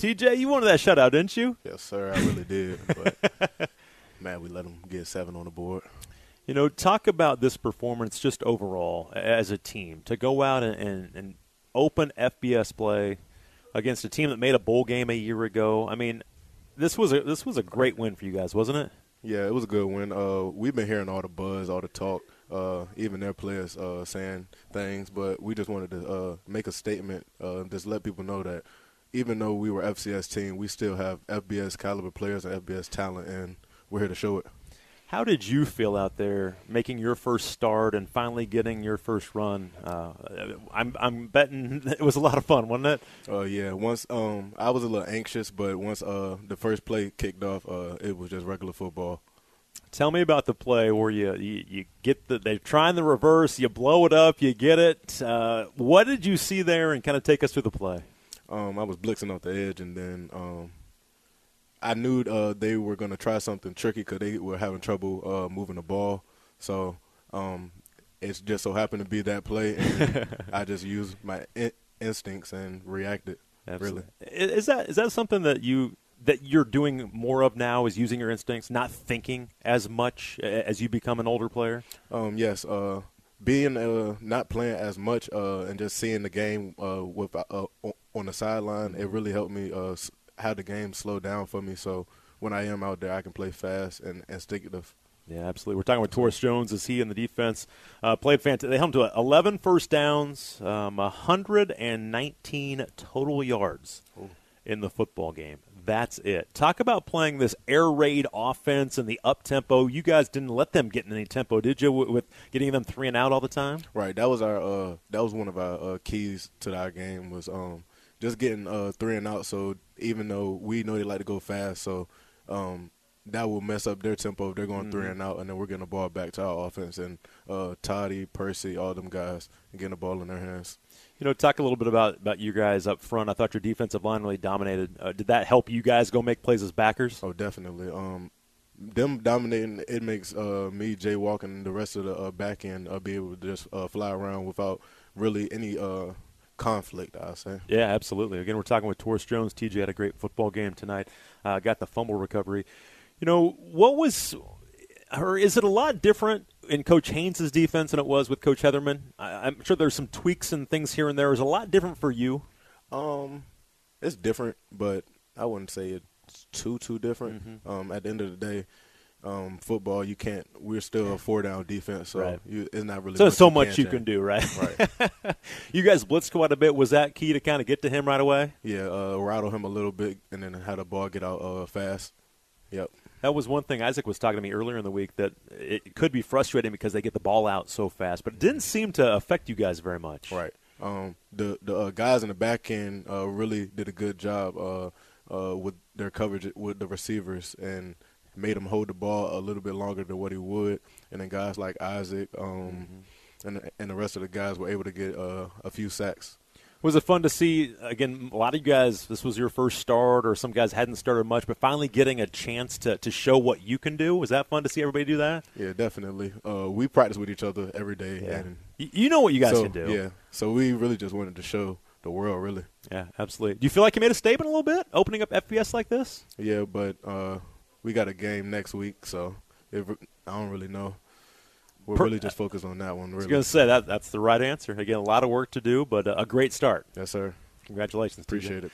TJ, you wanted that shutout, didn't you? Yes, sir. I really did. But man, we let them get seven on the board. You know, talk about this performance just overall as a team to go out and, and, and open FBS play against a team that made a bowl game a year ago. I mean, this was a this was a great win for you guys, wasn't it? Yeah, it was a good win. Uh, we've been hearing all the buzz, all the talk, uh, even their players uh, saying things, but we just wanted to uh, make a statement, uh, just let people know that even though we were FCS team, we still have FBS caliber players and FBS talent, and we're here to show it. How did you feel out there making your first start and finally getting your first run? Uh, I'm, I'm betting it was a lot of fun, wasn't it? Uh, yeah. Once um, I was a little anxious, but once uh, the first play kicked off, uh, it was just regular football. Tell me about the play where you you, you get the they're trying the reverse, you blow it up, you get it. Uh, what did you see there, and kind of take us through the play? Um, I was blitzing off the edge, and then um, I knew uh, they were going to try something tricky because they were having trouble uh, moving the ball. So um, it just so happened to be that play, and I just used my in- instincts and reacted. Absolutely. Really, is that is that something that you that you're doing more of now? Is using your instincts, not thinking as much as you become an older player? Um, yes. Uh, being uh, not playing as much uh, and just seeing the game uh, with uh, on the sideline, it really helped me uh, have the game slow down for me. So when I am out there, I can play fast and instinctive. Yeah, absolutely. We're talking with Taurus Jones as he in the defense uh, played fantastic. They held him to 11 first downs, um, 119 total yards Ooh. in the football game. That's it. Talk about playing this air raid offense and the up tempo. You guys didn't let them get in any tempo, did you? With getting them three and out all the time. Right. That was our. Uh, that was one of our uh, keys to our game was um, just getting uh, three and out. So even though we know they like to go fast, so um, that will mess up their tempo if they're going mm-hmm. three and out, and then we're getting the ball back to our offense and uh, Toddy, Percy, all them guys, and getting the ball in their hands. You know, talk a little bit about, about you guys up front. I thought your defensive line really dominated. Uh, did that help you guys go make plays as backers? Oh, definitely. Um, them dominating it makes uh, me, Jay Walking, and the rest of the uh, back end uh, be able to just uh, fly around without really any uh, conflict, I'll say. Yeah, absolutely. Again, we're talking with Taurus Jones. TJ had a great football game tonight. Uh, got the fumble recovery. You know, what was, or is it a lot different in Coach Haines' defense than it was with Coach Hetherman? I, am sure there's some tweaks and things here and there. Is a lot different for you? Um, it's different, but I wouldn't say it's too too different. Mm-hmm. Um, at the end of the day, um, football, you can't. We're still a four down defense, so right. you, it's not really. So much so you much you change. can do, right? Right. you guys blitzed quite a bit. Was that key to kind of get to him right away? Yeah, uh, rattle him a little bit, and then had a ball get out uh, fast. Yep. That was one thing Isaac was talking to me earlier in the week that it could be frustrating because they get the ball out so fast, but it didn't seem to affect you guys very much. Right. Um, the the uh, guys in the back end uh, really did a good job uh, uh with their coverage with the receivers and made him hold the ball a little bit longer than what he would. And then guys like Isaac um, mm-hmm. and and the rest of the guys were able to get uh, a few sacks. Was it fun to see again? A lot of you guys, this was your first start, or some guys hadn't started much, but finally getting a chance to, to show what you can do. Was that fun to see everybody do that? Yeah, definitely. Uh, we practice with each other every day, yeah. and you know what you guys so, can do. Yeah, so we really just wanted to show the world, really. Yeah, absolutely. Do you feel like you made a statement a little bit opening up FBS like this? Yeah, but uh, we got a game next week, so it, I don't really know. We're per- really just focused on that one. Really. I was going to say that that's the right answer. Again, a lot of work to do, but a great start. Yes, sir. Congratulations. Appreciate TJ. it.